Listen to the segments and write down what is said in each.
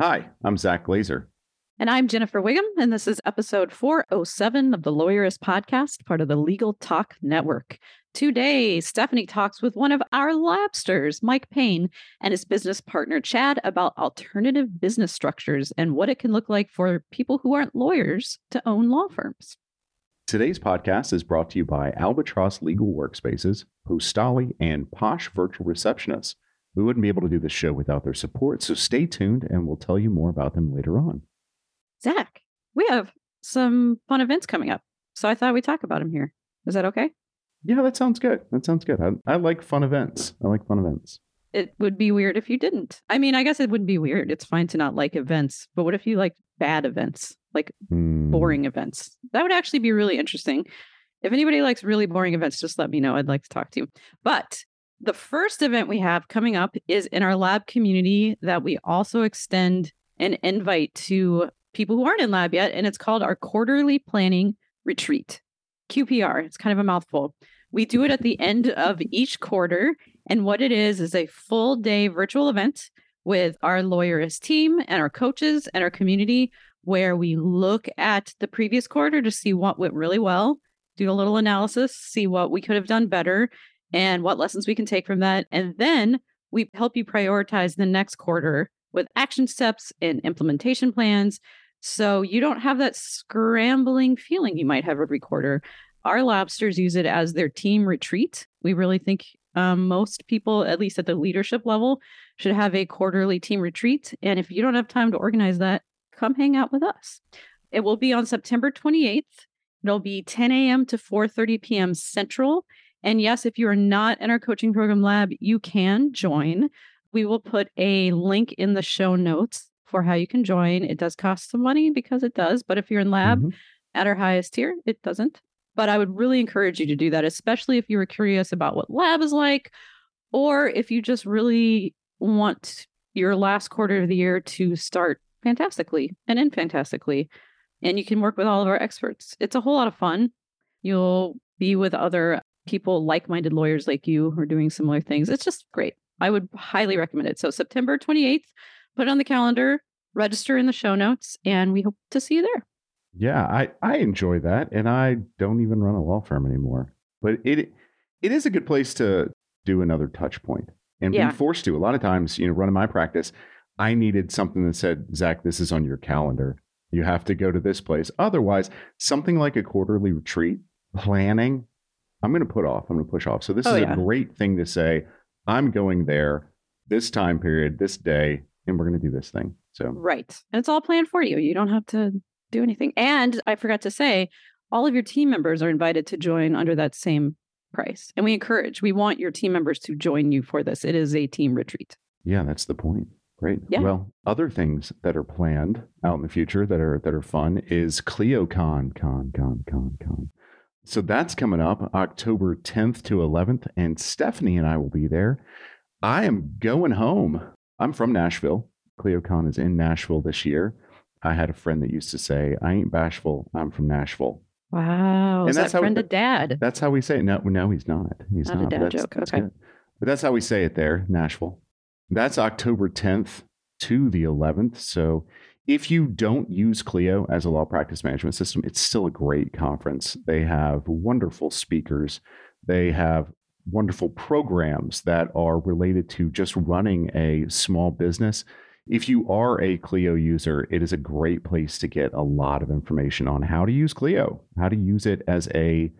Hi, I'm Zack Glaser. And I'm Jennifer Whigham, and this is episode 407 of the Lawyerist Podcast, part of the Legal Talk Network. Today, Stephanie talks with one of our labsters, Mike Payne, and his business partner, Chad, about alternative business structures and what it can look like for people who aren't lawyers to own law firms. Today's podcast is brought to you by Albatross Legal Workspaces, Postali, and Posh Virtual Receptionists. We wouldn't be able to do this show without their support, so stay tuned and we'll tell you more about them later on. Zack, we have some fun events coming up, so I thought we'd talk about them here. Is that okay? Yeah, that sounds good. That sounds good. I, I like fun events. I like fun events. It would be weird if you didn't. I mean, I guess it wouldn't be weird. It's fine to not like events, but what if you like bad events? like mm. boring events. That would actually be really interesting. If anybody likes really boring events, just let me know. I'd like to talk to you. But the first event we have coming up is in our lab community that we also extend an invite to people who aren't in lab yet. And it's called our quarterly planning retreat, QPR. It's kind of a mouthful. We do it at the end of each quarter. And what it is is a full day virtual event with our lawyerist team and our coaches and our community where we look at the previous quarter to see what went really well, do a little analysis, see what we could have done better, and what lessons we can take from that. And then we help you prioritize the next quarter with action steps and implementation plans. So you don't have that scrambling feeling you might have every quarter. Our labsters use it as their team retreat. We really think um, most people, at least at the leadership level, should have a quarterly team retreat. And if you don't have time to organize that, come hang out with us. It will be on September 28th. It'll be 10 a.m. to 4:30 p.m. Central. And yes, if you are not in our coaching program lab, you can join. We will put a link in the show notes for how you can join. It does cost some money because it does, but if you're in lab mm-hmm. at our highest tier, it doesn't. But I would really encourage you to do that, especially if you were curious about what lab is like, or if you just really want your last quarter of the year to start fantastically and end fantastically. And you can work with all of our experts. It's a whole lot of fun. You'll be with other people, like minded lawyers like you who are doing similar things. It's just great. I would highly recommend it. So, September 28th, put it on the calendar, register in the show notes, and we hope to see you there. Yeah, I, I enjoy that. And I don't even run a law firm anymore. But it it is a good place to do another touch point and yeah. be forced to. A lot of times, you know, running my practice, I needed something that said, Zack, this is on your calendar. You have to go to this place. Otherwise, something like a quarterly retreat, planning, I'm going to put off. I'm going to push off. So, this oh, is yeah. a great thing to say. I'm going there this time period, this day, and we're going to do this thing. So, right. And it's all planned for you. You don't have to do anything. And I forgot to say, all of your team members are invited to join under that same price. And we encourage, we want your team members to join you for this. It is a team retreat. Yeah, that's the point. Great. Yeah. Well, other things that are planned out in the future that are that are fun is ClioCon, con, con, con, con. So that's coming up October 10th to 11th, and Stephanie and I will be there. I am going home. I'm from Nashville. ClioCon is in Nashville this year. I had a friend that used to say, "I ain't bashful. I'm from Nashville." Wow, and is that's that friend how, a dad? That's how we say it. No, no, he's not. He's not, not. a dad joke. Okay, good. but that's how we say it there, Nashville. That's October 10th to the 11th. So if you don't use Clio as a law practice management system, it's still a great conference. They have wonderful speakers. They have wonderful programs that are related to just running a small business. If you are a Clio user, it is a great place to get a lot of information on how to use Clio, how to use it as a,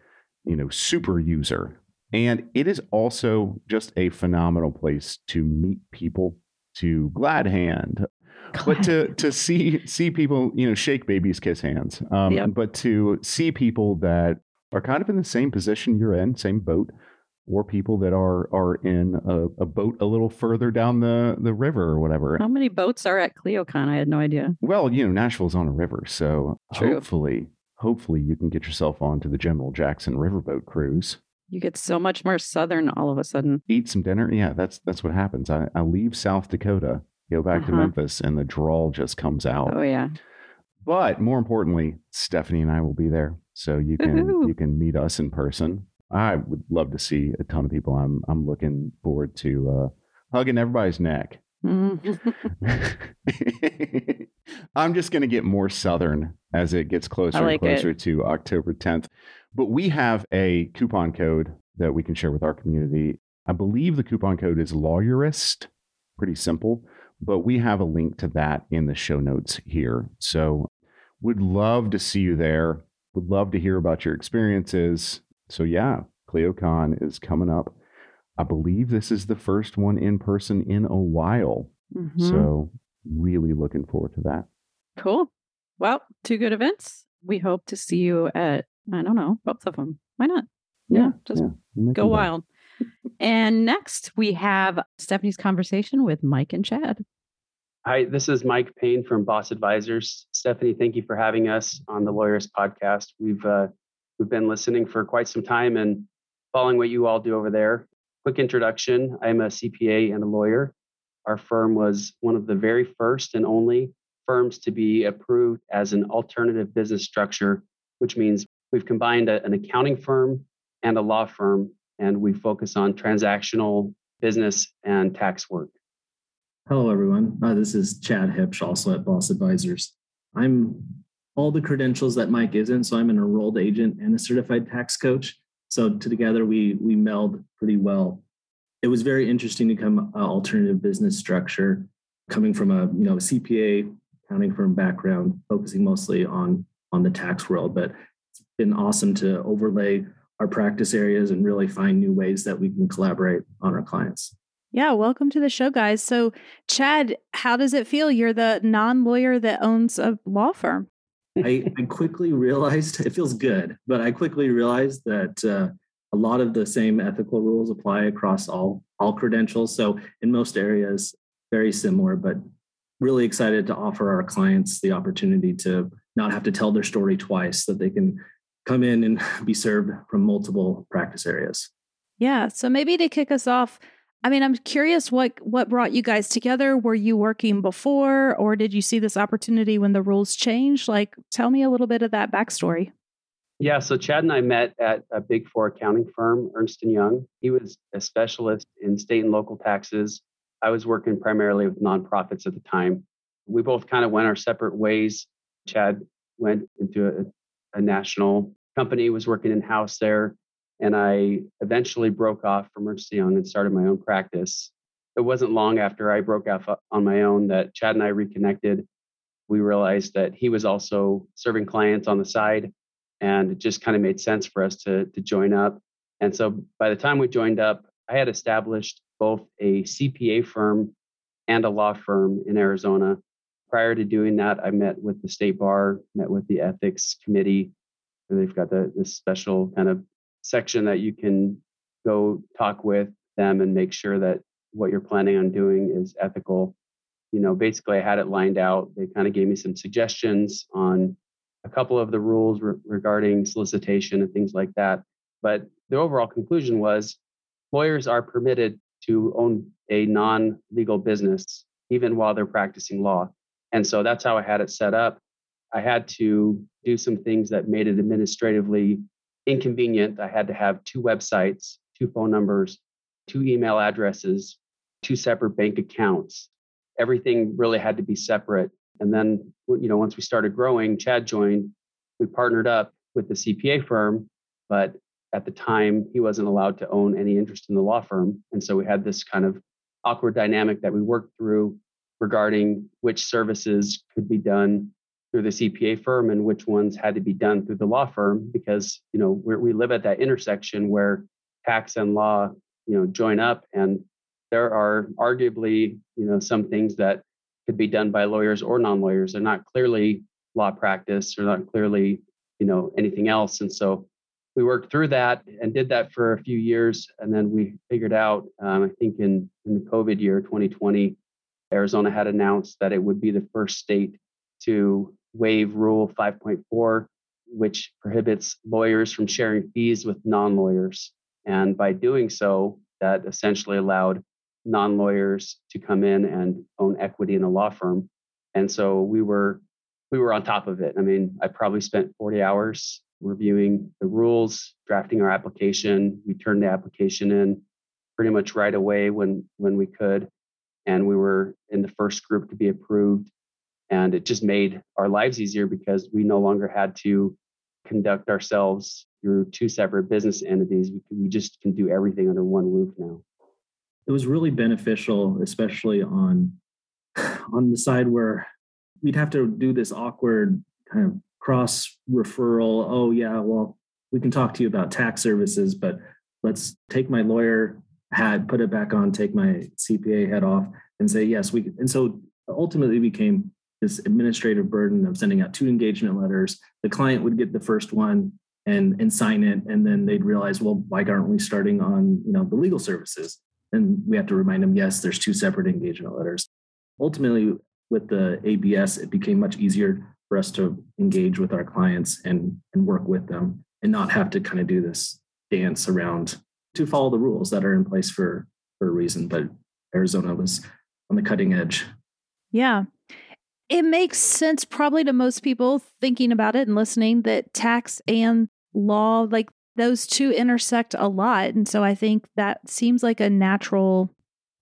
you know, super user, and it is also just a phenomenal place to meet people, to glad hand, but to to see see people, you know, shake babies, kiss hands. Um, yep. But to see people that are kind of in the same position you're in, same boat, or people that are are in a, a, boat a little further down the, the river or whatever. How many boats are at ClioCon? I had no idea. Well, you know, Nashville's on a river, so True. hopefully, hopefully you can get yourself onto the General Jackson riverboat cruise. You get so much more southern all of a sudden. Eat some dinner. Yeah, that's that's what happens. I, I leave South Dakota, go back Uh-huh. to Memphis, and the drawl just comes out. Oh yeah. But more importantly, Stephanie and I will be there, so you can you can meet us in person. I would love to see a ton of people. I'm I'm looking forward to uh, hugging everybody's neck. Mhm. I'm just going to get more southern as it gets closer like and closer to October 10th. But we have a coupon code that we can share with our community. I believe the coupon code is lawyerist. Pretty simple, but we have a link to that in the show notes here. So would love to see you there. Would love to hear about your experiences. So yeah, ClioCon is coming up. I believe this is the first one in person in a while. Mhm. So really looking forward to that. cool. Well, two good events. We hope to see you at I don't know both of them. Why not? Yeah, just yeah. Go wild. and next we have Stephanie's conversation with Mike and Chad. Hi, this is Mike Payne from Boss Advisors. Stephanie, thank you for having us on the Lawyers Podcast. We've uh, we've been listening for quite some time and following what you all do over there. Quick introduction: I'm a CPA and a lawyer. Our firm was one of the very first and only firms to be approved as an alternative business structure, which means we've combined a- an accounting firm and a law firm, and we focus on transactional business and tax work. Hello, everyone. Uh, this is Chad Hipsch, also at Boss Advisors. I'm all the credentials that Mike isn't, so I'm an enrolled agent and a certified tax coach. So together we we meld pretty well. It was very interesting to come uh, alternative business structure, coming from a you know CPA accounting firm background, focusing mostly on on the tax world. But it's been awesome to overlay our practice areas and really find new ways that we can collaborate on our clients. Yeah, welcome to the show, guys. So, Chad, how does it feel? You're the non lawyer that owns a law firm. I, I quickly realized it feels good, but I quickly realized that uh, a lot of the same ethical rules apply across all all credentials. So in most areas, very similar, but really excited to offer our clients the opportunity to not have to tell their story twice, that they can come in and be served from multiple practice areas. Yeah. So, maybe to kick us off, I mean, I'm curious what what brought you guys together. Were you working before, or did you see this opportunity when the rules changed? Like, tell me a little bit of that backstory. Yeah, so Chad and I met at a big four accounting firm, Ernst and Young. He was a specialist in state and local taxes. I was working primarily with nonprofits at the time. We both kind of went our separate ways. Chad went into a, a national company, was working in house there, and I eventually broke off from Ernst Young and started my own practice. It wasn't long after I broke off uh, on my own that Chad and I reconnected. We realized that he was also serving clients on the side and it just kind of made sense for us to to join up. And so by the time we joined up, I had established both a CPA firm and a law firm in Arizona. Prior to doing that, I met with the state bar, met with the ethics committee. They've got the this special kind of section that you can go talk with them and make sure that what you're planning on doing is ethical. You know, basically, I had it lined out. They kind of gave me some suggestions on a couple of the rules re- regarding solicitation and things like that. But the overall conclusion was lawyers are permitted to own a non legal business even while they're practicing law. And so that's how I had it set up. I had to do some things that made it administratively inconvenient. I had to have two websites, two phone numbers, two email addresses, two separate bank accounts. Everything really had to be separate. And then, you know, once we started growing, Chad joined. We partnered up with the CPA firm, but at the time, he wasn't allowed to own any interest in the law firm. And so we had this kind of awkward dynamic that we worked through regarding which services could be done through the CPA firm and which ones had to be done through the law firm because you know we live at that intersection where tax and law you know join up and there are arguably you know some things that could be done by lawyers or non-lawyers. They're not clearly law practice. Or not clearly you know anything else. And so we worked through that and did that for a few years. And then we figured out, um, I think in, in the COVID year, 2020, Arizona had announced that it would be the first state to waive Rule 5.4, which prohibits lawyers from sharing fees with non lawyers. And by doing so, that essentially allowed non lawyers to come in and own equity in a law firm. And so we were we were on top of it. I mean, I probably spent 40 hours reviewing the rules, drafting our application. We turned the application in pretty much right away when when we could, and we were in the first group to be approved. And it just made our lives easier because we no longer had to conduct ourselves through two separate business entities. We, just can do everything under one roof now. It was really beneficial, especially on on the side where we'd have to do this awkward kind of cross referral. Oh, yeah, well, we can talk to you about tax services, but let's take my lawyer hat, put it back on, take my CPA head off, and say, yes, we. And so ultimately became this administrative burden of sending out two engagement letters. The client would get the first one and and sign it, and then they'd realize, well, why aren't we starting on you know the legal services? And we have to remind them, yes, there's two separate engagement letters. Ultimately, with the ABS, it became much easier for us to engage with our clients and and work with them and not have to kind of do this dance around to follow the rules that are in place for for a reason but arizona was on the cutting edge yeah it makes sense probably to most people thinking about it and listening that tax and law like those two intersect a lot and so i think that seems like a natural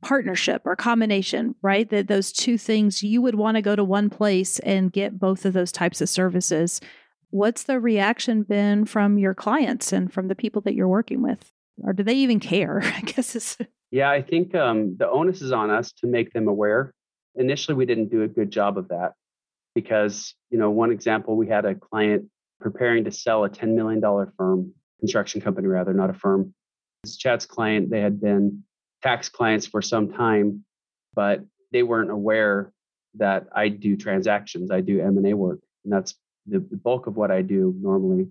partnership or combination, right? That those two things you would want to go to one place and get both of those types of services. What's the reaction been from your clients and from the people that you're working with? Or do they even care? I guess it's. Yeah, I think um, the onus is on us to make them aware. Initially, we didn't do a good job of that because, you know, one example, we had a client preparing to sell a $10 million firm, construction company rather, not a firm. This Chad's client, they had been tax clients for some time, but they weren't aware that I do transactions. I do M and A work, and that's the, the bulk of what I do normally.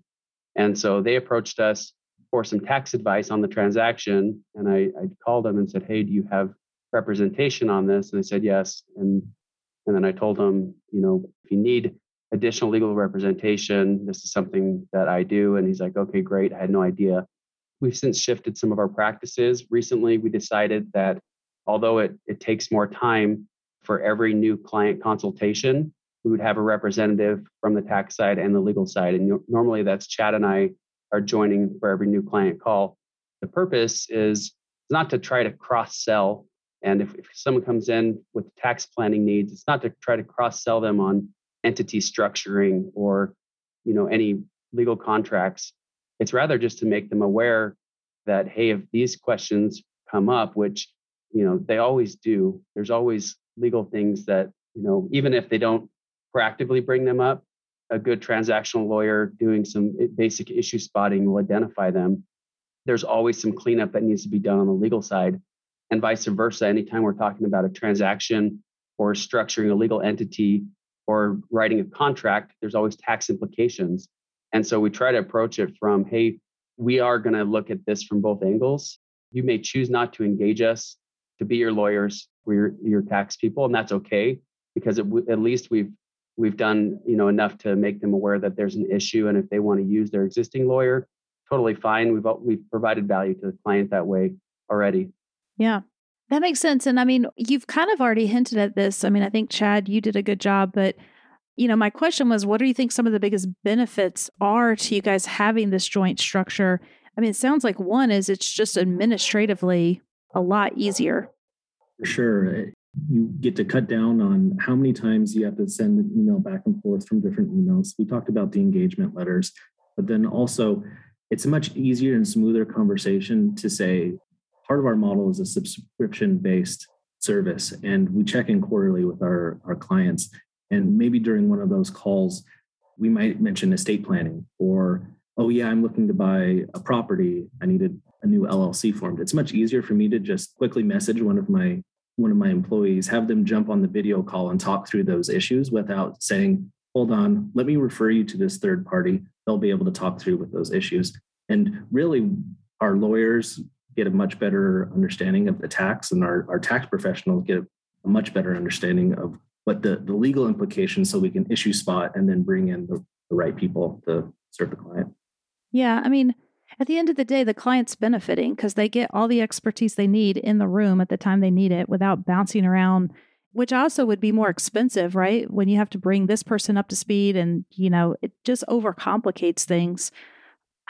And so they approached us for some tax advice on the transaction, and I, I called them and said, "Hey, do you have representation on this?" And they said yes. And and then I told them, you know, if you need additional legal representation, this is something that I do. And he's like, okay, great. I had no idea. We've since shifted some of our practices. Recently, we decided that although it, it takes more time for every new client consultation, we would have a representative from the tax side and the legal side. And normally that's Chad and I are joining for every new client call. The purpose is not to try to cross sell. And if, if someone comes in with tax planning needs, it's not to try to cross sell them on entity structuring or you know any legal contracts it's rather just to make them aware that, hey, if these questions come up, which, you know, they always do, there's always legal things that, you know, even if they don't proactively bring them up, a good transactional lawyer doing some basic issue spotting will identify them. There's always some cleanup that needs to be done on the legal side, and vice versa. Anytime we're talking about a transaction or structuring a legal entity or writing a contract, there's always tax implications. And so we try to approach it from, hey, we are going to look at this from both angles. You may choose not to engage us to be your lawyers, we're your, tax people, and that's okay because it, at least we've we've done you know enough to make them aware that there's an issue, and if they want to use their existing lawyer, totally fine. We've we've provided value to the client that way already. Yeah. That makes sense. And I mean, you've kind of already hinted at this. I mean, I think Chad, you did a good job, but you know, my question was, what do you think some of the biggest benefits are to you guys having this joint structure? I mean, it sounds like one is it's just administratively a lot easier. For sure. Eh, you get to cut down on how many times you have to send an email back and forth from different emails. We talked about the engagement letters, but then also it's a much easier and smoother conversation to say part of our model is a subscription based service and we check in quarterly with our, our clients and maybe during one of those calls, we might mention estate planning or, oh, yeah, I'm looking to buy a property. I needed a new LLC formed. It's much easier for me to just quickly message one of my one of my employees, have them jump on the video call and talk through those issues without saying, hold on, let me refer you to this third party. They'll be able to talk through with those issues. And really, our lawyers get a much better understanding of the tax, and our, our tax professionals get a much better understanding of what the, the legal implications so we can issue spot and then bring in the, the right people to serve the client. Yeah. I mean, at the end of the day, the client's benefiting because they get all the expertise they need in the room at the time they need it without bouncing around, which also would be more expensive, right? When you have to bring this person up to speed and, you know, it just overcomplicates things.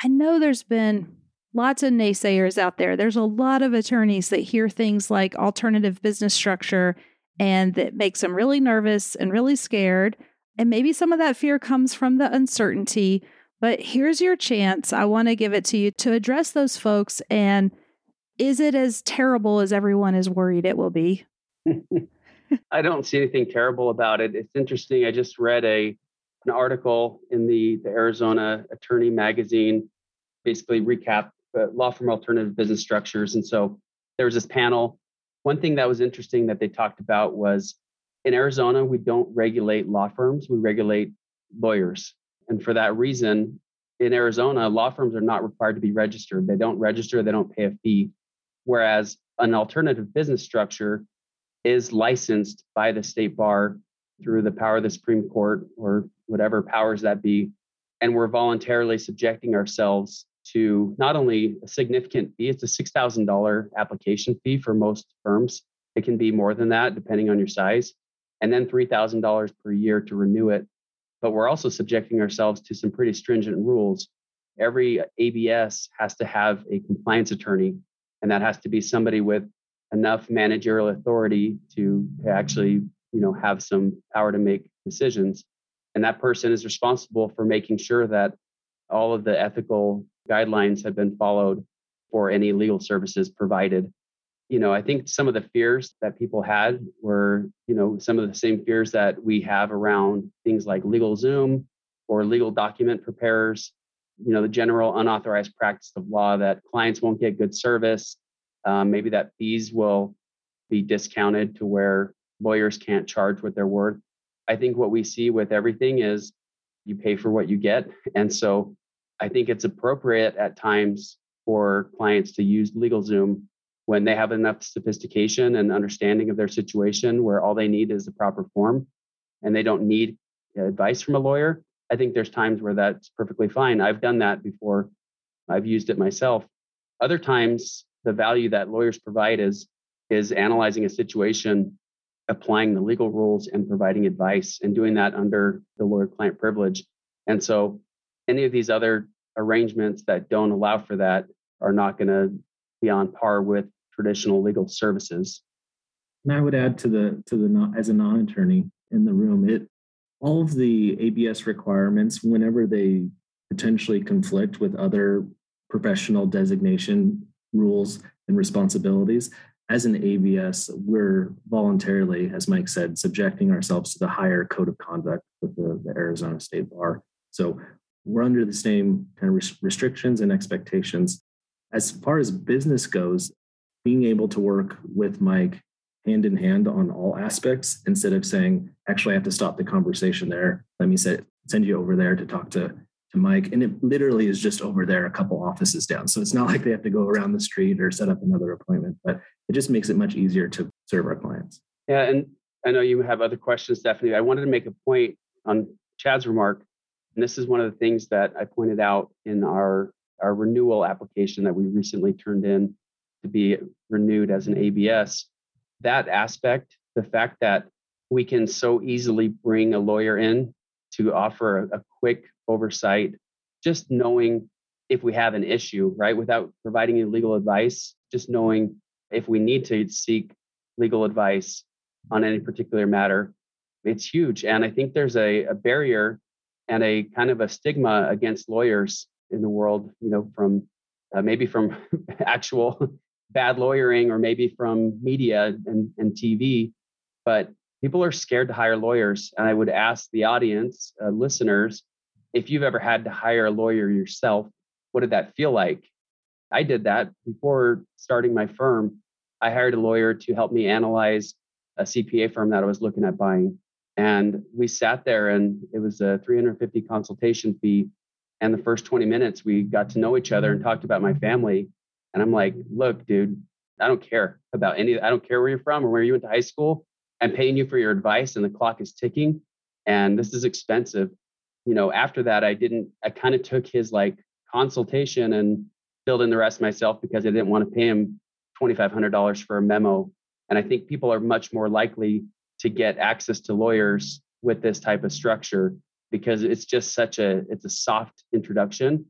I know there's been lots of naysayers out there. There's a lot of attorneys that hear things like alternative business structure and that makes them really nervous and really scared. And maybe some of that fear comes from the uncertainty. But here's your chance. I want to give it to you to address those folks. And is it as terrible as everyone is worried it will be? I don't see anything terrible about it. It's interesting. I just read a an article in the, the Arizona Attorney magazine, basically recap law firm alternative business structures. And so there was this panel. One thing that was interesting that they talked about was in Arizona, we don't regulate law firms, we regulate lawyers. And for that reason, in Arizona, law firms are not required to be registered. They don't register, they don't pay a fee. Whereas an alternative business structure is licensed by the state bar through the power of the Supreme Court or whatever powers that be. And we're voluntarily subjecting ourselves to not only a significant fee, it's a $6,000 application fee for most firms. It can be more than that depending on your size, and then $3,000 per year to renew it. But we're also subjecting ourselves to some pretty stringent rules. Every ABS has to have a compliance attorney, and that has to be somebody with enough managerial authority to, to actually you know have some power to make decisions and that person is responsible for making sure that all of the ethical guidelines have been followed for any legal services provided. You know, I think some of the fears that people had were, you know, some of the same fears that we have around things like LegalZoom or legal document preparers, you know, the general unauthorized practice of law that clients won't get good service, um, maybe that fees will be discounted to where lawyers can't charge what they're worth. I think what we see with everything is you pay for what you get. And so I think it's appropriate at times for clients to use LegalZoom when they have enough sophistication and understanding of their situation where all they need is the proper form and they don't need advice from a lawyer. I think there's times where that's perfectly fine. I've done that before. I've used it myself. Other times the value that lawyers provide is is analyzing a situation, applying the legal rules and providing advice and doing that under the lawyer client privilege. And so any of these other arrangements that don't allow for that are not going to be on par with traditional legal services. And I would add to the to the as a non-attorney in the room, it all of the ABS requirements, whenever they potentially conflict with other professional designation rules and responsibilities, as an ABS, we're voluntarily, as Mike said, subjecting ourselves to the higher code of conduct with the, the Arizona State Bar. So we're under the same kind of restrictions and expectations. As far as business goes, being able to work with Mike hand in hand on all aspects instead of saying, actually, I have to stop the conversation there. Let me set, send you over there to talk to, to Mike. And it literally is just over there, a couple offices down. So it's not like they have to go around the street or set up another appointment, but it just makes it much easier to serve our clients. Yeah. And I know you have other questions, Stephanie. I wanted to make a point on Chad's remark and this is one of the things that I pointed out in our, our renewal application that we recently turned in to be renewed as an ABS. That aspect, the fact that we can so easily bring a lawyer in to offer a, a quick oversight, just knowing if we have an issue, right? Without providing any legal advice, just knowing if we need to seek legal advice on any particular matter, it's huge. And I think there's a, a barrier and a kind of a stigma against lawyers in the world, you know, from uh, maybe from actual bad lawyering or maybe from media and, and TV. But people are scared to hire lawyers. And I would ask the audience, uh, listeners, if you've ever had to hire a lawyer yourself, what did that feel like? I did that before starting my firm. I hired a lawyer to help me analyze a CPA firm that I was looking at buying. And we sat there and it was a 350 consultation fee. And the first 20 minutes, we got to know each other and talked about my family. And I'm like, look, dude, I don't care about any, I don't care where you're from or where you went to high school. I'm paying you for your advice and the clock is ticking and this is expensive. You know, after that, I didn't, I kind of took his like consultation and filled in the rest myself because I didn't want to pay him $2,500 for a memo. And I think people are much more likely to get access to lawyers with this type of structure because it's just such a it's a soft introduction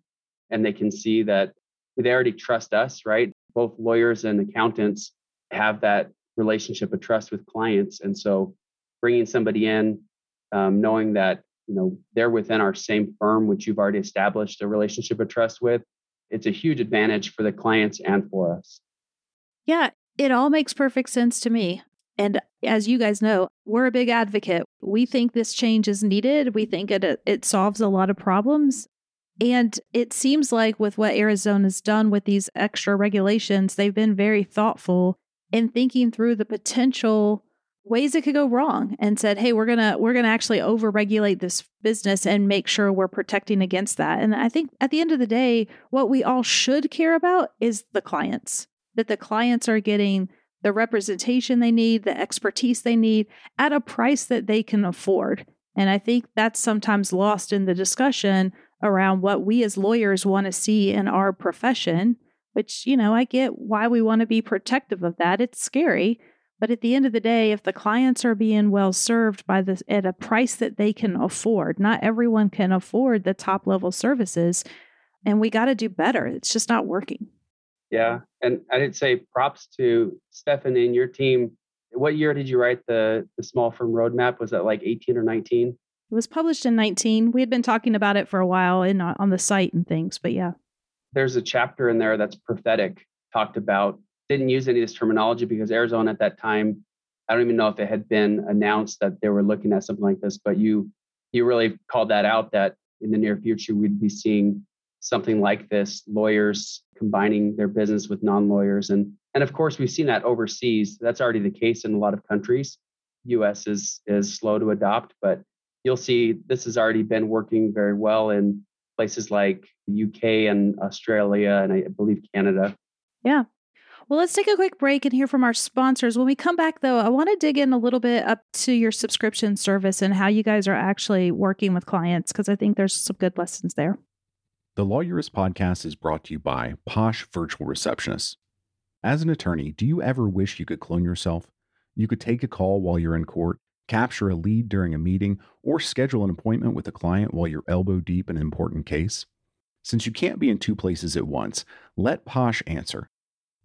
and they can see that they already trust us right? Both lawyers and accountants have that relationship of trust with clients. And so bringing somebody in um, knowing that you know they're within our same firm which you've already established a relationship of trust with it's a huge advantage for the clients and for us. Yeah it all makes perfect sense to me and as you guys know, we're a big advocate. We think this change is needed. We think it uh, it solves a lot of problems. And it seems like with what Arizona's done with these extra regulations, they've been very thoughtful in thinking through the potential ways it could go wrong and said, "Hey, we're going to we're going to actually overregulate this business and make sure we're protecting against that." And I think at the end of the day, what we all should care about is the clients. That the clients are getting the representation they need, the expertise they need at a price that they can afford. And I think that's sometimes lost in the discussion around what we as lawyers want to see in our profession, which, you know, I get why we want to be protective of that. It's scary. But at the end of the day, if the clients are being well served by this at a price that they can afford, not everyone can afford the top level services. And we got to do better. It's just not working. Yeah. And I did say props to Stephanie and your team. What year did you write the the small firm roadmap? Was that like 18 or 19? It was published in 19. We had been talking about it for a while in uh, on the site and things, but yeah. There's a chapter in there that's prophetic, talked about didn't use any of this terminology because Arizona at that time, I don't even know if it had been announced that they were looking at something like this, but you you really called that out that in the near future we'd be seeing something like this, lawyers combining their business with non-lawyers. And, and of course, we've seen that overseas. That's already the case in a lot of countries. US is, is slow to adopt, but you'll see this has already been working very well in places like the UK and Australia and I believe Canada. Yeah. Well, let's take a quick break and hear from our sponsors. When we come back, though, I want to dig in a little bit up to your subscription service and how you guys are actually working with clients because I think there's some good lessons there. The Lawyerist podcast is brought to you by Posh Virtual Receptionists. As an attorney, do you ever wish you could clone yourself? You could take a call while you're in court, capture a lead during a meeting, or schedule an appointment with a client while you're elbow deep in an important case? Since you can't be in two places at once, let Posh answer.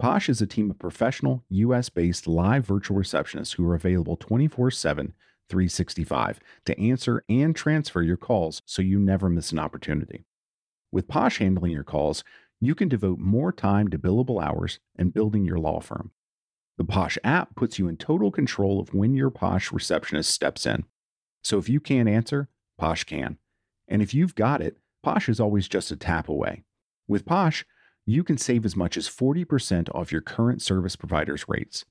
Posh is a team of professional, US based live virtual receptionists who are available 24 7, 365 to answer and transfer your calls so you never miss an opportunity. With Posh handling your calls, you can devote more time to billable hours and building your law firm. The Posh app puts you in total control of when your Posh receptionist steps in. So if you can't answer, Posh can. And if you've got it, Posh is always just a tap away. With Posh, you can save as much as 40% off your current service provider's rates.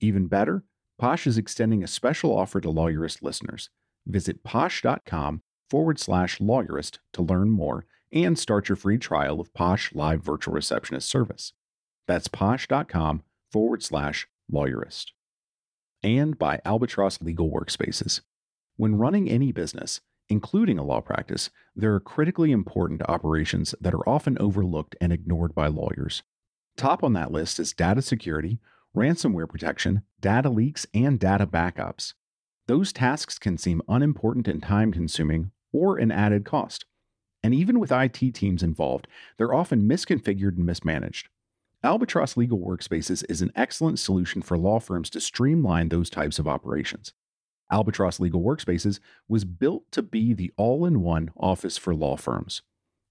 Even better, Posh is extending a special offer to Lawyerist listeners. Visit posh.com forward slash lawyerist to learn more and start your free trial of Posh Live Virtual Receptionist service. That's posh.com forward slash lawyerist. And by Albatross Legal Workspaces. When running any business, including a law practice, there are critically important operations that are often overlooked and ignored by lawyers. Top on that list is data security, ransomware protection, data leaks, and data backups. Those tasks can seem unimportant and time consuming or an added cost. And even with IT teams involved, they're often misconfigured and mismanaged. Albatross Legal Workspaces is an excellent solution for law firms to streamline those types of operations. Albatross Legal Workspaces was built to be the all in one office for law firms.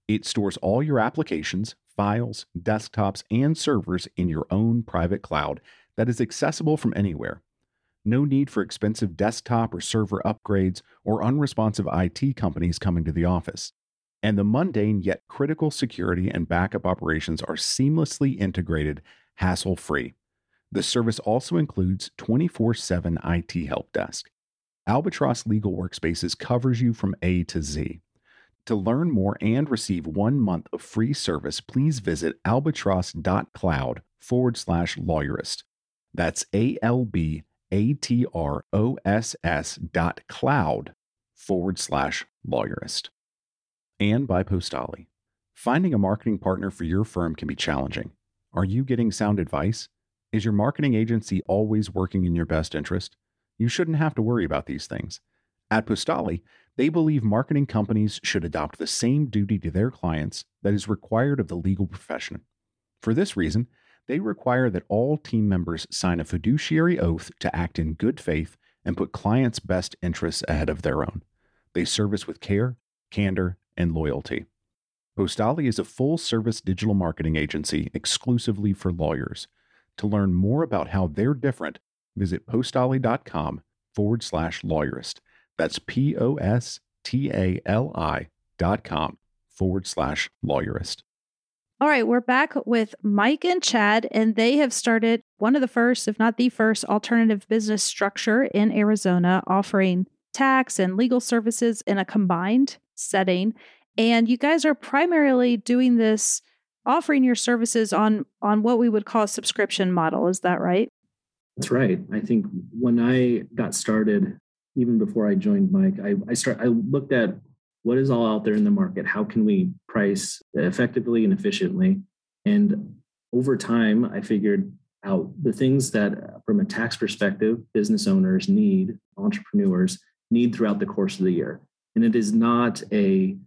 It stores all your applications, files, desktops, and servers in your own private cloud that is accessible from anywhere. No need for expensive desktop or server upgrades or unresponsive IT companies coming to the office and the mundane yet critical security and backup operations are seamlessly integrated, hassle free. The service also includes 24 7 IT help desk. Albatross Legal Workspaces covers you from A to Z. To learn more and receive one month of free service, please visit albatross.cloud forward slash lawyerist. That's A L B A T R O S S dot cloud forward slash lawyerist. And by Postali. Finding a marketing partner for your firm can be challenging. Are you getting sound advice? Is your marketing agency always working in your best interest? You shouldn't have to worry about these things. At Postali, they believe marketing companies should adopt the same duty to their clients that is required of the legal profession. For this reason, they require that all team members sign a fiduciary oath to act in good faith and put clients' best interests ahead of their own. They service with care, candor, and loyalty. Postali is a full service digital marketing agency exclusively for lawyers. To learn more about how they're different, visit postali.com forward slash lawyerist. That's P O S T A L I dot com forward slash lawyerist. All right, we're back with Mike and Chad, and they have started one of the first, if not the first, alternative business structure in Arizona, offering tax and legal services in a combined setting. And you guys are primarily doing this, offering your services on on what we would call a subscription model. Is that right? That's right. I think when I got started, even before I joined Mike, I, I start I looked at what is all out there in the market. How can we price effectively and efficiently? And over time, I figured out the things that, from a tax perspective, business owners need, entrepreneurs need throughout the course of the year. And it is not a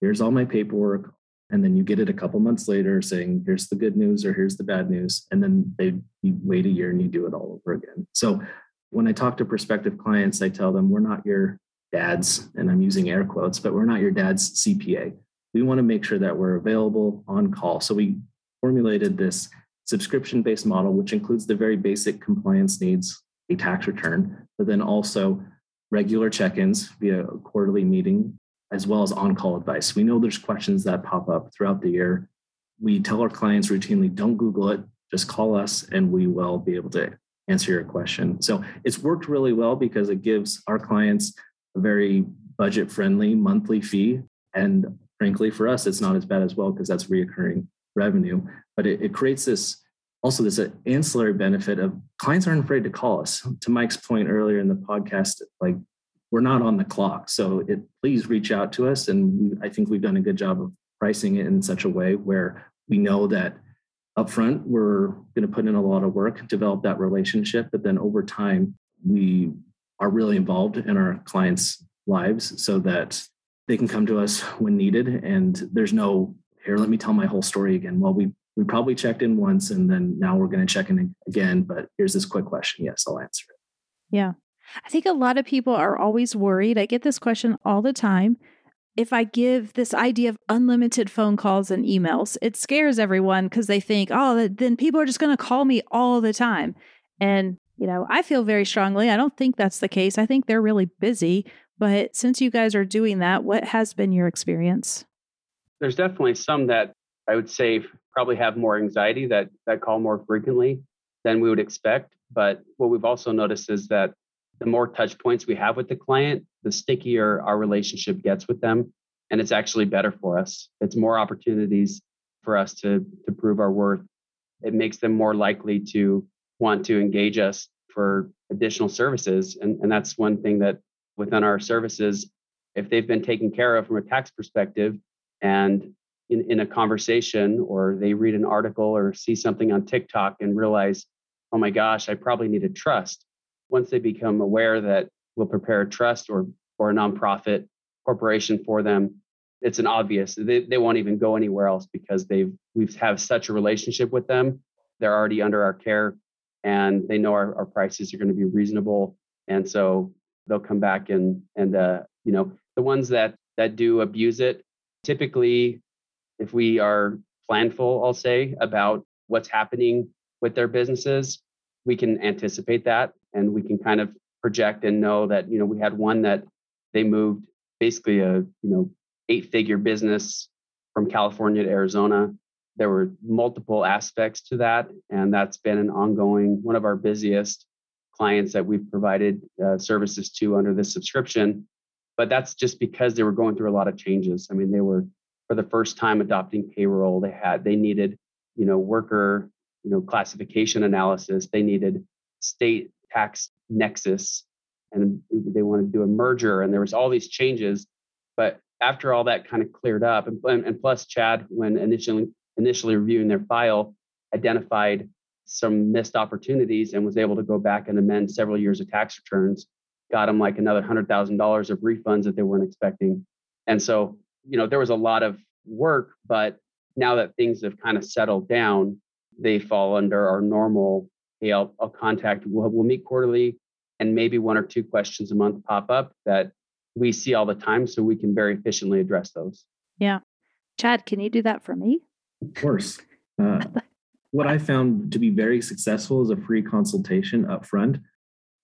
here's all my paperwork, and then you get it a couple months later saying here's the good news or here's the bad news, and then they you wait a year and you do it all over again. So when I talk to prospective clients, I tell them we're not your dad's, and I'm using air quotes, but we're not your dad's CPA. We want to make sure that we're available on call. So we formulated this subscription based model, which includes the very basic compliance needs, a tax return, but then also regular check ins via a quarterly meeting, as well as on call advice. We know there's questions that pop up throughout the year. We tell our clients routinely don't Google it, just call us and we will be able to answer your question. So it's worked really well because it gives our clients a very budget friendly monthly fee. And frankly, for us, it's not as bad as well because that's reoccurring revenue. But it, it creates this also this ancillary benefit of clients aren't afraid to call us. To Mike's point earlier in the podcast, like we're not on the clock. So it, please reach out to us. And we, I think we've done a good job of pricing it in such a way where we know that upfront we're going to put in a lot of work develop that relationship but then over time we are really involved in our clients lives so that they can come to us when needed and there's no here let me tell my whole story again well we we probably checked in once and then now we're going to check in again but here's this quick question yes i'll answer it yeah i think a lot of people are always worried i get this question all the time if I give this idea of unlimited phone calls and emails, it scares everyone because they think, oh, then people are just going to call me all the time. And, you know, I feel very strongly. I don't think that's the case. I think they're really busy. But since you guys are doing that, what has been your experience? There's definitely some that I would say probably have more anxiety that that call more frequently than we would expect. But what we've also noticed is that the more touch points we have with the client, the stickier our relationship gets with them. And it's actually better for us. It's more opportunities for us to, to prove our worth. It makes them more likely to want to engage us for additional services. And, and that's one thing that within our services, if they've been taken care of from a tax perspective and in, in a conversation or they read an article or see something on TikTok and realize, oh my gosh, I probably need a trust once they become aware that we'll prepare a trust or or a nonprofit corporation for them, it's an obvious. They, they won't even go anywhere else because they've we've have such a relationship with them. They're already under our care and they know our, our prices are going to be reasonable. And so they'll come back and and uh, you know, the ones that that do abuse it, typically if we are planful, I'll say, about what's happening with their businesses, we can anticipate that and we can kind of project and know that you know we had one that they moved basically a you know eight figure business from California to Arizona. There were multiple aspects to that, and that's been an ongoing one of our busiest clients that we've provided uh, services to under this subscription. but that's just because they were going through a lot of changes. I mean, they were for the first time adopting payroll. They had they needed, you know, worker, you know, classification analysis. They needed state tax nexus, and they wanted to do a merger. And there was all these changes. But after all that kind of cleared up, and, and plus Chad, when initially initially reviewing their file, identified some missed opportunities and was able to go back and amend several years of tax returns got them like another hundred thousand dollars of refunds that they weren't expecting. And so, you know, there was a lot of work, but now that things have kind of settled down, they fall under our normal, hey, I'll, I'll contact, we'll, we'll meet quarterly and maybe one or two questions a month pop up that we see all the time so we can very efficiently address those. Yeah. Chad, can you do that for me? Of course. Uh, what I found to be very successful is a free consultation up front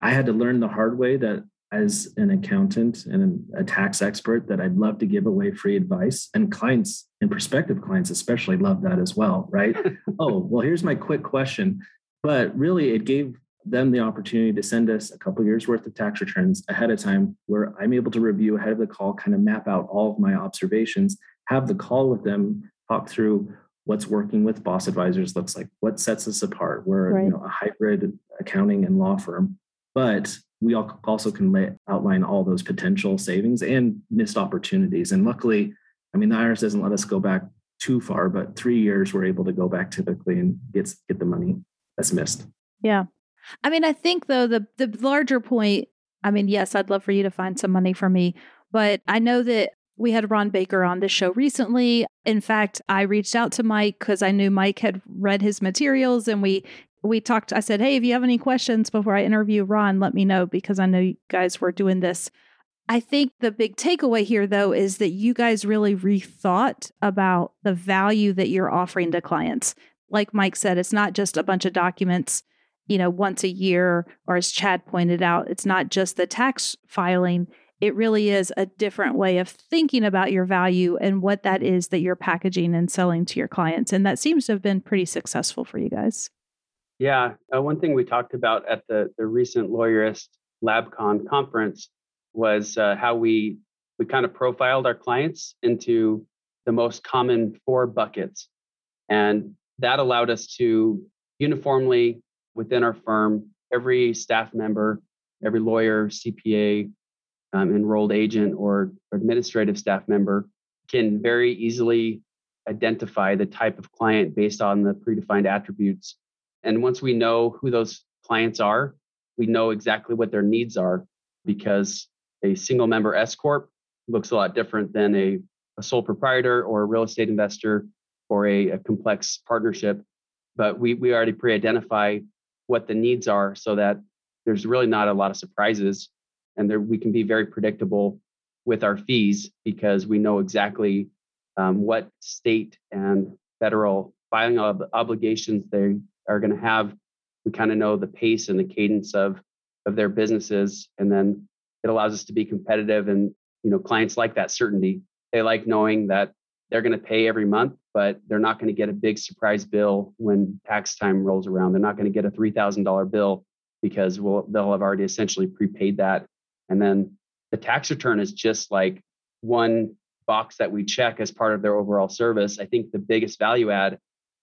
I had to learn the hard way that as an accountant and a tax expert that I'd love to give away free advice and clients and prospective clients especially love that as well, right? oh, well here's my quick question. But really it gave them the opportunity to send us a couple years worth of tax returns ahead of time where I'm able to review ahead of the call, kind of map out all of my observations, have the call with them, talk through what's working with boss advisors looks like, what sets us apart. We're right. you know, a hybrid accounting and law firm but we also can lay, outline all those potential savings and missed opportunities. And luckily, I mean, the IRS doesn't let us go back too far, but three years we're able to go back typically and get get the money that's missed. Yeah, I mean, I think though the the larger point. I mean, yes, I'd love for you to find some money for me, but I know that we had Ron Baker on this show recently. In fact, I reached out to Mike because I knew Mike had read his materials and we we talked. I said, Hey, if you have any questions before I interview Ron, let me know because I know you guys were doing this. I think the big takeaway here, though, is that you guys really rethought about the value that you're offering to clients. Like Mike said, it's not just a bunch of documents, you know, once a year, or as Chad pointed out, it's not just the tax filing. It really is a different way of thinking about your value and what that is that you're packaging and selling to your clients. And that seems to have been pretty successful for you guys. Yeah, uh, one thing we talked about at the the recent Lawyerist LabCon conference was uh, how we we kind of profiled our clients into the most common four buckets, and that allowed us to uniformly within our firm, every staff member, every lawyer, CPA, um, enrolled agent, or administrative staff member can very easily identify the type of client based on the predefined attributes and once we know who those clients are, we know exactly what their needs are because a single member S Corp looks a lot different than a, a sole proprietor or a real estate investor or a, a complex partnership. But we, we already pre identify what the needs are so that there's really not a lot of surprises and there, we can be very predictable with our fees because we know exactly um, what state and federal filing ob- obligations they are going to have we kind of know the pace and the cadence of of their businesses and then it allows us to be competitive and you know clients like that certainty. They like knowing that they're going to pay every month but they're not going to get a big surprise bill when tax time rolls around. They're not going to get a $3000 bill because we'll, they'll have already essentially prepaid that. And then the tax return is just like one box that we check as part of their overall service. I think the biggest value add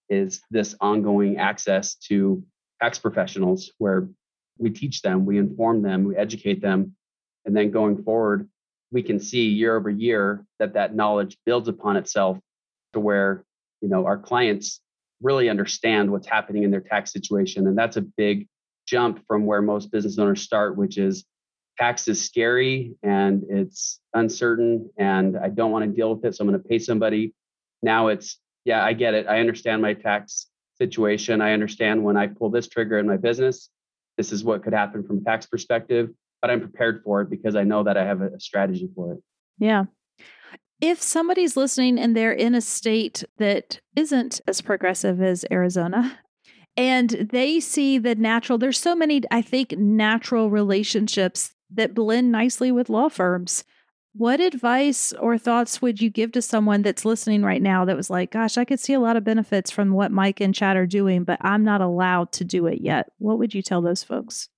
is this ongoing access to tax professionals where we teach them, we inform them, we educate them, and then going forward, we can see year over year that that knowledge builds upon itself to where you know our clients really understand what's happening in their tax situation, and that's a big jump from where most business owners start, which is tax is scary and it's uncertain, and I don't want to deal with it, so I'm going to pay somebody. Now it's yeah, I get it. I understand my tax situation. I understand when I pull this trigger in my business, this is what could happen from a tax perspective, but I'm prepared for it because I know that I have a strategy for it. Yeah. If somebody's listening and they're in a state that isn't as progressive as Arizona, and they see the natural, there's so many, I think, natural relationships that blend nicely with law firms. What advice or thoughts would you give to someone that's listening right now that was like, gosh, I could see a lot of benefits from what Mike and Chad are doing, but I'm not allowed to do it yet? What would you tell those folks?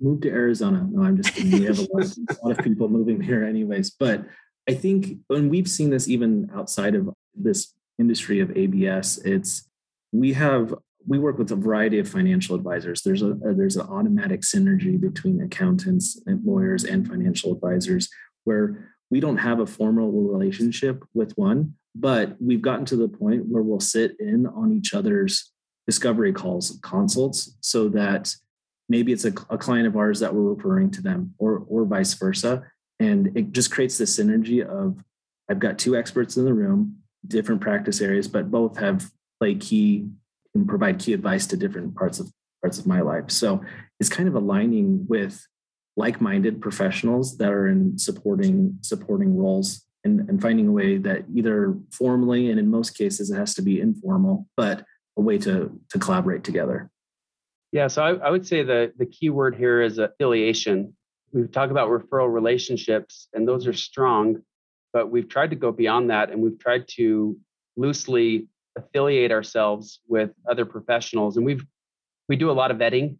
move to Arizona. No, I'm just kidding. We have a lot, of, a lot of people moving here, anyways. But I think, and we've seen this even outside of this industry of ABS, it's we have we work with a variety of financial advisors. There's a, a there's an automatic synergy between accountants and lawyers and financial advisors where we don't have a formal relationship with one, but we've gotten to the point where we'll sit in on each other's discovery calls, consults, so that maybe it's a, a client of ours that we're referring to them or or vice versa. And it just creates this synergy of i've got two experts in the room different practice areas but both have play key and provide key advice to different parts of parts of my life. So it's kind of aligning with like-minded professionals that are in supporting supporting roles and, and finding a way that either formally and in most cases it has to be informal but a way to to collaborate together yeah, so I, I would say the, the key word here is affiliation. We've talked about referral relationships, and those are strong, but we've tried to go beyond that and we've tried to loosely affiliate ourselves with other professionals. And we've we do a lot of vetting.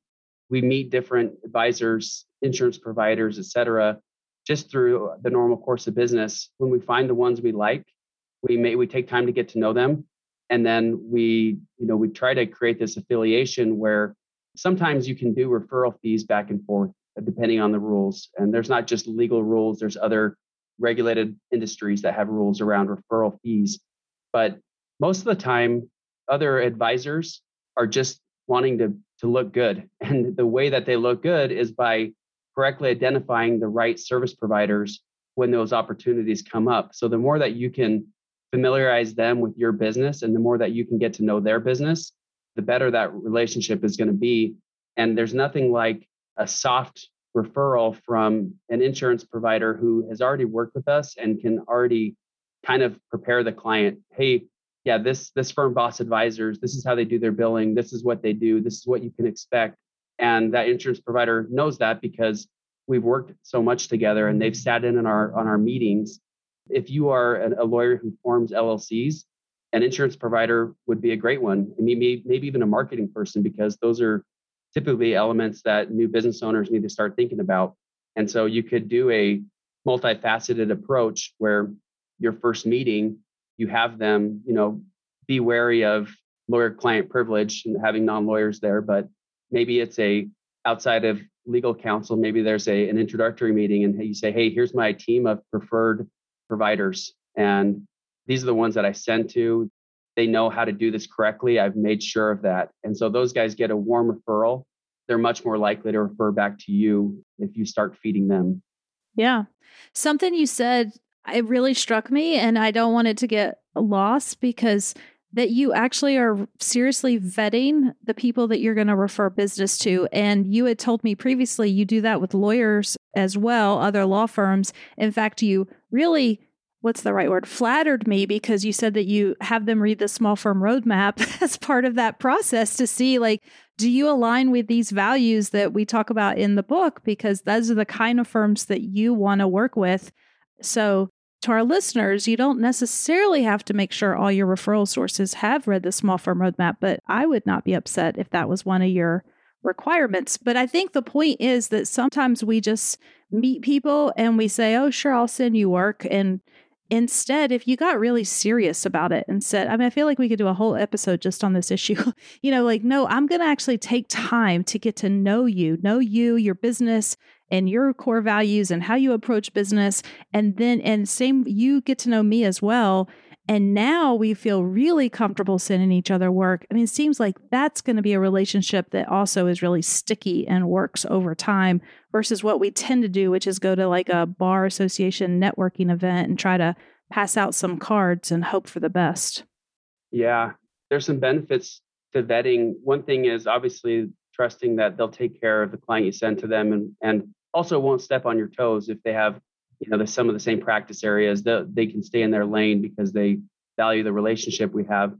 We meet different advisors, insurance providers, et cetera, just through the normal course of business. When we find the ones we like, we may we take time to get to know them. And then we, you know, we try to create this affiliation where Sometimes you can do referral fees back and forth uh, depending on the rules. And there's not just legal rules, there's other regulated industries that have rules around referral fees. But most of the time, other advisors are just wanting to, to look good. And the way that they look good is by correctly identifying the right service providers when those opportunities come up. So the more that you can familiarize them with your business and the more that you can get to know their business, the better that relationship is going to be. And there's nothing like a soft referral from an insurance provider who has already worked with us and can already kind of prepare the client hey yeah this this firm boss advisors this is how they do their billing this is what they do this is what you can expect and that insurance provider knows that because we've worked so much together and they've mm-hmm. sat in on our on our meetings if you are a lawyer who forms llcs an insurance provider would be a great one. I Maybe, maybe even a marketing person, because those are typically elements that new business owners need to start thinking about. And so you could do a multifaceted approach where your first meeting, you have them, you know, be wary of lawyer client privilege and having non-lawyers there, but maybe it's a outside of legal counsel, maybe there's a an introductory meeting and you say, hey, here's my team of preferred providers. And these are the ones that I send to. They know how to do this correctly. I've made sure of that. And so those guys get a warm referral. They're much more likely to refer back to you if you start feeding them. Yeah. Something you said, it really struck me, and I don't want it to get lost because that you actually are seriously vetting the people that you're going to refer business to. And you had told me previously you do that with lawyers as well, other law firms. In fact, you really what's the right word flattered me because you said that you have them read the small firm roadmap as part of that process to see like do you align with these values that we talk about in the book because those are the kind of firms that you want to work with so to our listeners you don't necessarily have to make sure all your referral sources have read the small firm roadmap but i would not be upset if that was one of your requirements but i think the point is that sometimes we just meet people and we say oh sure i'll send you work and Instead, if you got really serious about it and said, I mean, I feel like we could do a whole episode just on this issue. you know, like, no, I'm going to actually take time to get to know you, know you, your business, and your core values and how you approach business. And then, and same, you get to know me as well. And now we feel really comfortable sending each other work. I mean, it seems like that's going to be a relationship that also is really sticky and works over time versus what we tend to do, which is go to like a bar association networking event and try to pass out some cards and hope for the best. Yeah, there's some benefits to vetting. One thing is obviously trusting that they'll take care of the client you send to them and, and also won't step on your toes if they have you know, there's some of the same practice areas that they can stay in their lane because they value the relationship we have.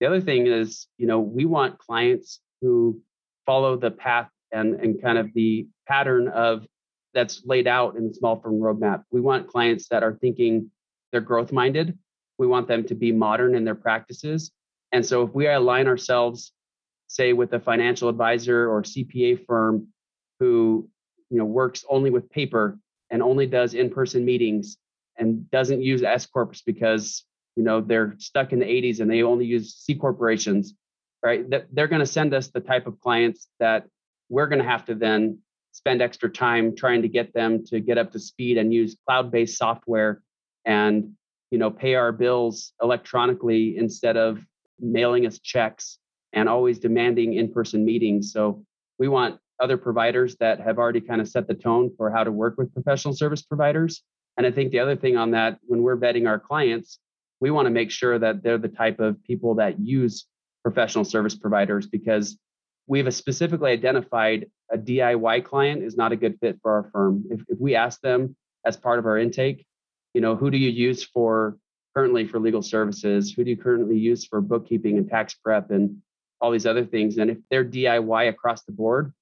The other thing is, you know, we want clients who follow the path and, and kind of the pattern of that's laid out in the small firm roadmap. We want clients that are thinking they're growth minded. We want them to be modern in their practices. And so if we align ourselves, say, with a financial advisor or CPA firm who you know works only with paper and only does in-person meetings and doesn't use S corps because you know they're stuck in the 80s and they only use C corporations, right? That they're going to send us the type of clients that we're going to have to then spend extra time trying to get them to get up to speed and use cloud-based software and you know pay our bills electronically instead of mailing us checks and always demanding in-person meetings so we want other providers that have already kind of set the tone for how to work with professional service providers and i think the other thing on that when we're vetting our clients we want to make sure that they're the type of people that use professional service providers because we've specifically identified a DIY client is not a good fit for our firm. If, if we ask them as part of our intake, you know, who do you use for currently for legal services? Who do you currently use for bookkeeping and tax prep and all these other things? And if they're DIY across the board,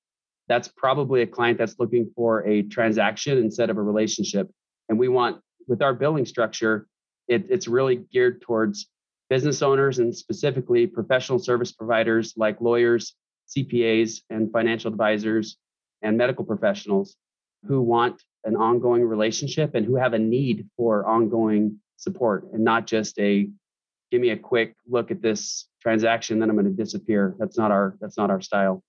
that's probably a client that's looking for a transaction instead of a relationship. And we want, with our billing structure, it, it's really geared towards business owners and specifically professional service providers like lawyers, CPAs, and financial advisors and medical professionals who want an ongoing relationship and who have a need for ongoing support and not just a give me a quick look at this transaction then i'm going to disappear that's not our that's not our style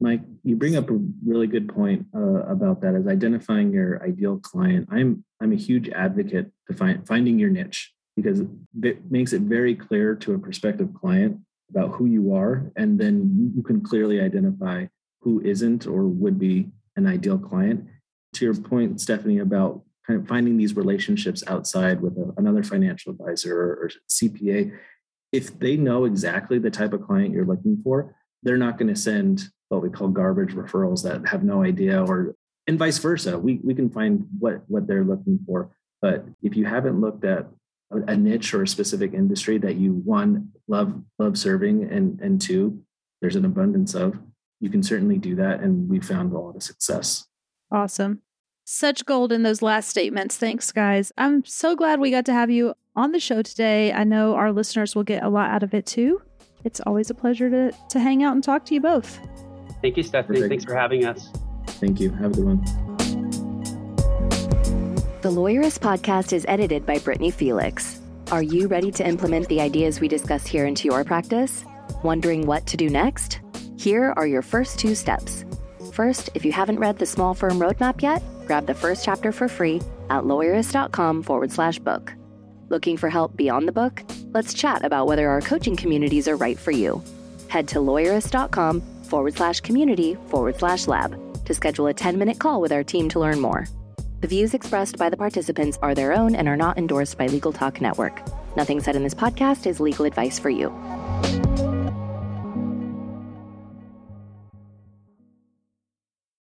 mike you bring up a really good point uh, about that as identifying your ideal client i'm i'm a huge advocate to find finding your niche because it makes it very clear to a prospective client about who you are, and then you can clearly identify who isn't or would be an ideal client. To your point, Stephanie, about kind of finding these relationships outside with a, another financial advisor or, or CPA, if they know exactly the type of client you're looking for, they're not going to send what we call garbage referrals that have no idea or and vice versa. We we can find what what they're looking for. But if you haven't looked at a niche or a specific industry that you one love love serving and and two there's an abundance of you can certainly do that and we found a lot of success. Awesome. Such gold in those last statements. Thanks guys. I'm so glad we got to have you on the show today. I know our listeners will get a lot out of it too. It's always a pleasure to to hang out and talk to you both thank you stephanie Perfect. thanks for having us thank you have a good one the Lawyerist podcast is edited by Brittany Felix. Are you ready to implement the ideas we discuss here into your practice? Wondering what to do next? Here are your first two steps. First, if you haven't read the Small Firm Roadmap yet, grab the first chapter for free at lawyerist.com forward slash book. Looking for help beyond the book? Let's chat about whether our coaching communities are right for you. Head to lawyerist.com forward slash community forward slash lab to schedule a 10 minute call with our team to learn more. The views expressed by the participants are their own and are not endorsed by Legal Talk Network. Nothing said in this podcast is legal advice for you.